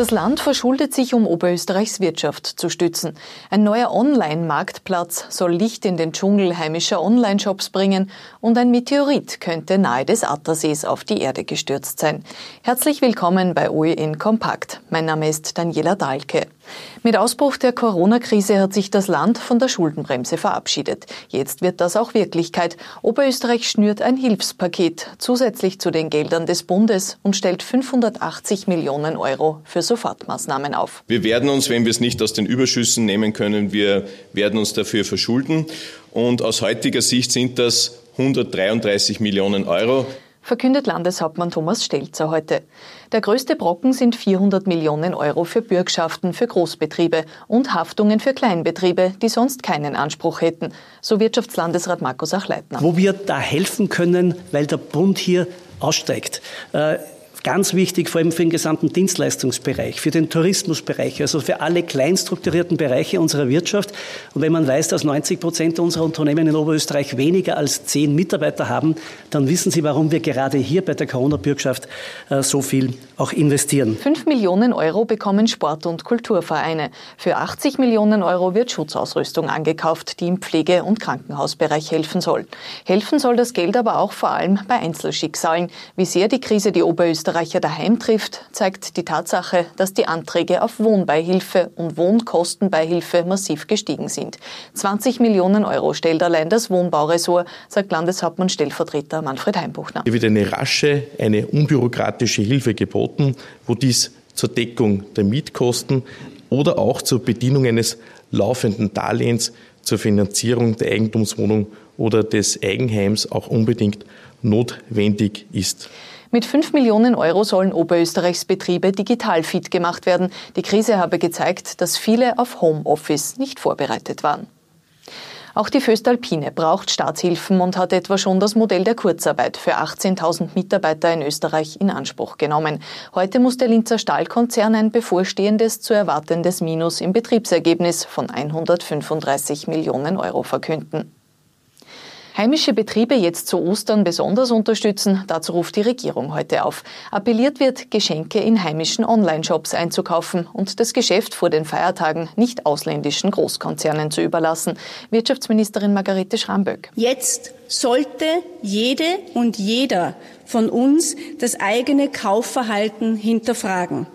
Das Land verschuldet sich, um Oberösterreichs Wirtschaft zu stützen. Ein neuer Online-Marktplatz soll Licht in den Dschungel heimischer Online-Shops bringen und ein Meteorit könnte nahe des Attersees auf die Erde gestürzt sein. Herzlich willkommen bei OEN Kompakt. Mein Name ist Daniela Dahlke. Mit Ausbruch der Corona-Krise hat sich das Land von der Schuldenbremse verabschiedet. Jetzt wird das auch Wirklichkeit. Oberösterreich schnürt ein Hilfspaket zusätzlich zu den Geldern des Bundes und stellt 580 Millionen Euro für Sofortmaßnahmen auf. Wir werden uns, wenn wir es nicht aus den Überschüssen nehmen können, wir werden uns dafür verschulden. Und aus heutiger Sicht sind das 133 Millionen Euro verkündet Landeshauptmann Thomas Stelzer heute. Der größte Brocken sind 400 Millionen Euro für Bürgschaften für Großbetriebe und Haftungen für Kleinbetriebe, die sonst keinen Anspruch hätten, so Wirtschaftslandesrat Markus Achleitner. Wo wir da helfen können, weil der Bund hier aussteigt. Äh, Ganz wichtig, vor allem für den gesamten Dienstleistungsbereich, für den Tourismusbereich, also für alle kleinstrukturierten Bereiche unserer Wirtschaft. Und wenn man weiß, dass 90 Prozent unserer Unternehmen in Oberösterreich weniger als zehn Mitarbeiter haben, dann wissen Sie, warum wir gerade hier bei der Corona-Bürgschaft äh, so viel auch investieren. Fünf Millionen Euro bekommen Sport- und Kulturvereine. Für 80 Millionen Euro wird Schutzausrüstung angekauft, die im Pflege- und Krankenhausbereich helfen soll. Helfen soll das Geld aber auch vor allem bei Einzelschicksalen. Wie sehr die Krise die Oberösterreich Österreicher daheim trifft, zeigt die Tatsache, dass die Anträge auf Wohnbeihilfe und Wohnkostenbeihilfe massiv gestiegen sind. 20 Millionen Euro stellt allein das Wohnbauressort, sagt Landeshauptmann Stellvertreter Manfred Heimbuchner. Hier wird eine rasche, eine unbürokratische Hilfe geboten, wo dies zur Deckung der Mietkosten oder auch zur Bedienung eines laufenden Darlehens zur Finanzierung der Eigentumswohnung oder des Eigenheims auch unbedingt notwendig ist. Mit 5 Millionen Euro sollen Oberösterreichs Betriebe digital fit gemacht werden. Die Krise habe gezeigt, dass viele auf Homeoffice nicht vorbereitet waren. Auch die Föstalpine braucht Staatshilfen und hat etwa schon das Modell der Kurzarbeit für 18.000 Mitarbeiter in Österreich in Anspruch genommen. Heute muss der Linzer Stahlkonzern ein bevorstehendes zu erwartendes Minus im Betriebsergebnis von 135 Millionen Euro verkünden. Heimische Betriebe jetzt zu Ostern besonders unterstützen, dazu ruft die Regierung heute auf. Appelliert wird, Geschenke in heimischen Online-Shops einzukaufen und das Geschäft vor den Feiertagen nicht ausländischen Großkonzernen zu überlassen. Wirtschaftsministerin Margarete Schramböck. Jetzt sollte jede und jeder von uns das eigene Kaufverhalten hinterfragen.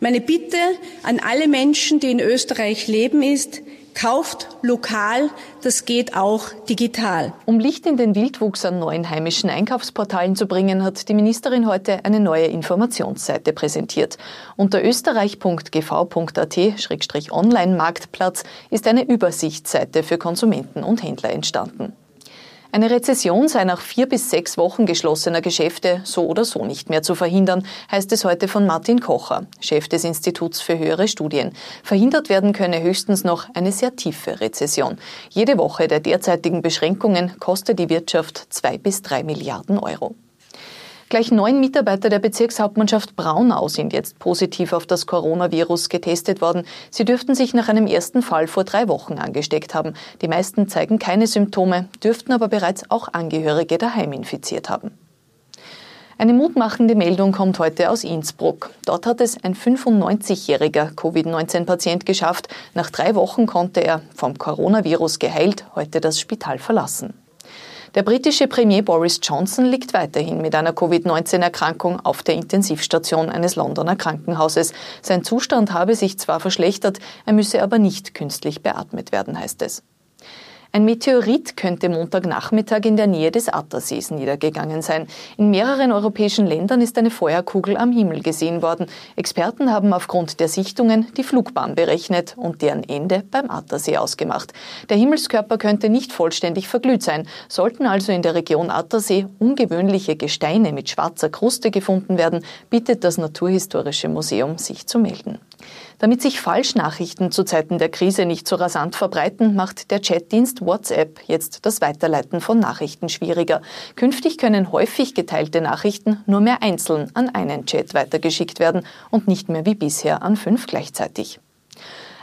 Meine Bitte an alle Menschen, die in Österreich leben, ist, Kauft lokal, das geht auch digital. Um Licht in den Wildwuchs an neuen heimischen Einkaufsportalen zu bringen, hat die Ministerin heute eine neue Informationsseite präsentiert. Unter österreich.gv.at-online-Marktplatz ist eine Übersichtsseite für Konsumenten und Händler entstanden. Eine Rezession sei nach vier bis sechs Wochen geschlossener Geschäfte so oder so nicht mehr zu verhindern, heißt es heute von Martin Kocher, Chef des Instituts für höhere Studien. Verhindert werden könne höchstens noch eine sehr tiefe Rezession. Jede Woche der derzeitigen Beschränkungen kostet die Wirtschaft zwei bis drei Milliarden Euro. Gleich neun Mitarbeiter der Bezirkshauptmannschaft Braunau sind jetzt positiv auf das Coronavirus getestet worden. Sie dürften sich nach einem ersten Fall vor drei Wochen angesteckt haben. Die meisten zeigen keine Symptome, dürften aber bereits auch Angehörige daheim infiziert haben. Eine mutmachende Meldung kommt heute aus Innsbruck. Dort hat es ein 95-jähriger Covid-19-Patient geschafft. Nach drei Wochen konnte er vom Coronavirus geheilt heute das Spital verlassen. Der britische Premier Boris Johnson liegt weiterhin mit einer Covid-19-Erkrankung auf der Intensivstation eines Londoner Krankenhauses. Sein Zustand habe sich zwar verschlechtert, er müsse aber nicht künstlich beatmet werden, heißt es. Ein Meteorit könnte Montagnachmittag in der Nähe des Attersees niedergegangen sein. In mehreren europäischen Ländern ist eine Feuerkugel am Himmel gesehen worden. Experten haben aufgrund der Sichtungen die Flugbahn berechnet und deren Ende beim Attersee ausgemacht. Der Himmelskörper könnte nicht vollständig verglüht sein. Sollten also in der Region Attersee ungewöhnliche Gesteine mit schwarzer Kruste gefunden werden, bittet das Naturhistorische Museum, sich zu melden. Damit sich Falschnachrichten zu Zeiten der Krise nicht so rasant verbreiten, macht der Chatdienst WhatsApp jetzt das Weiterleiten von Nachrichten schwieriger. Künftig können häufig geteilte Nachrichten nur mehr einzeln an einen Chat weitergeschickt werden und nicht mehr wie bisher an fünf gleichzeitig.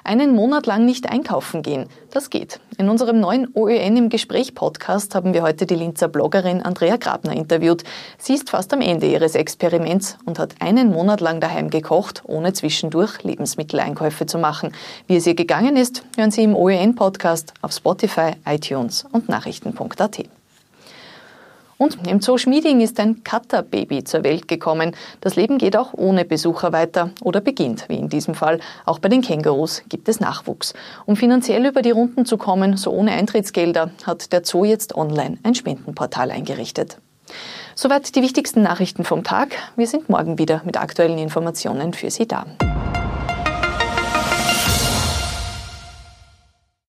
Einen Monat lang nicht einkaufen gehen. Das geht. In unserem neuen OÖN im Gespräch Podcast haben wir heute die Linzer Bloggerin Andrea Grabner interviewt. Sie ist fast am Ende ihres Experiments und hat einen Monat lang daheim gekocht, ohne zwischendurch Lebensmitteleinkäufe zu machen. Wie es ihr gegangen ist, hören Sie im OÖN Podcast auf Spotify, iTunes und Nachrichten.at. Und im Zoo Schmieding ist ein Cutter-Baby zur Welt gekommen. Das Leben geht auch ohne Besucher weiter oder beginnt, wie in diesem Fall. Auch bei den Kängurus gibt es Nachwuchs. Um finanziell über die Runden zu kommen, so ohne Eintrittsgelder, hat der Zoo jetzt online ein Spendenportal eingerichtet. Soweit die wichtigsten Nachrichten vom Tag. Wir sind morgen wieder mit aktuellen Informationen für Sie da.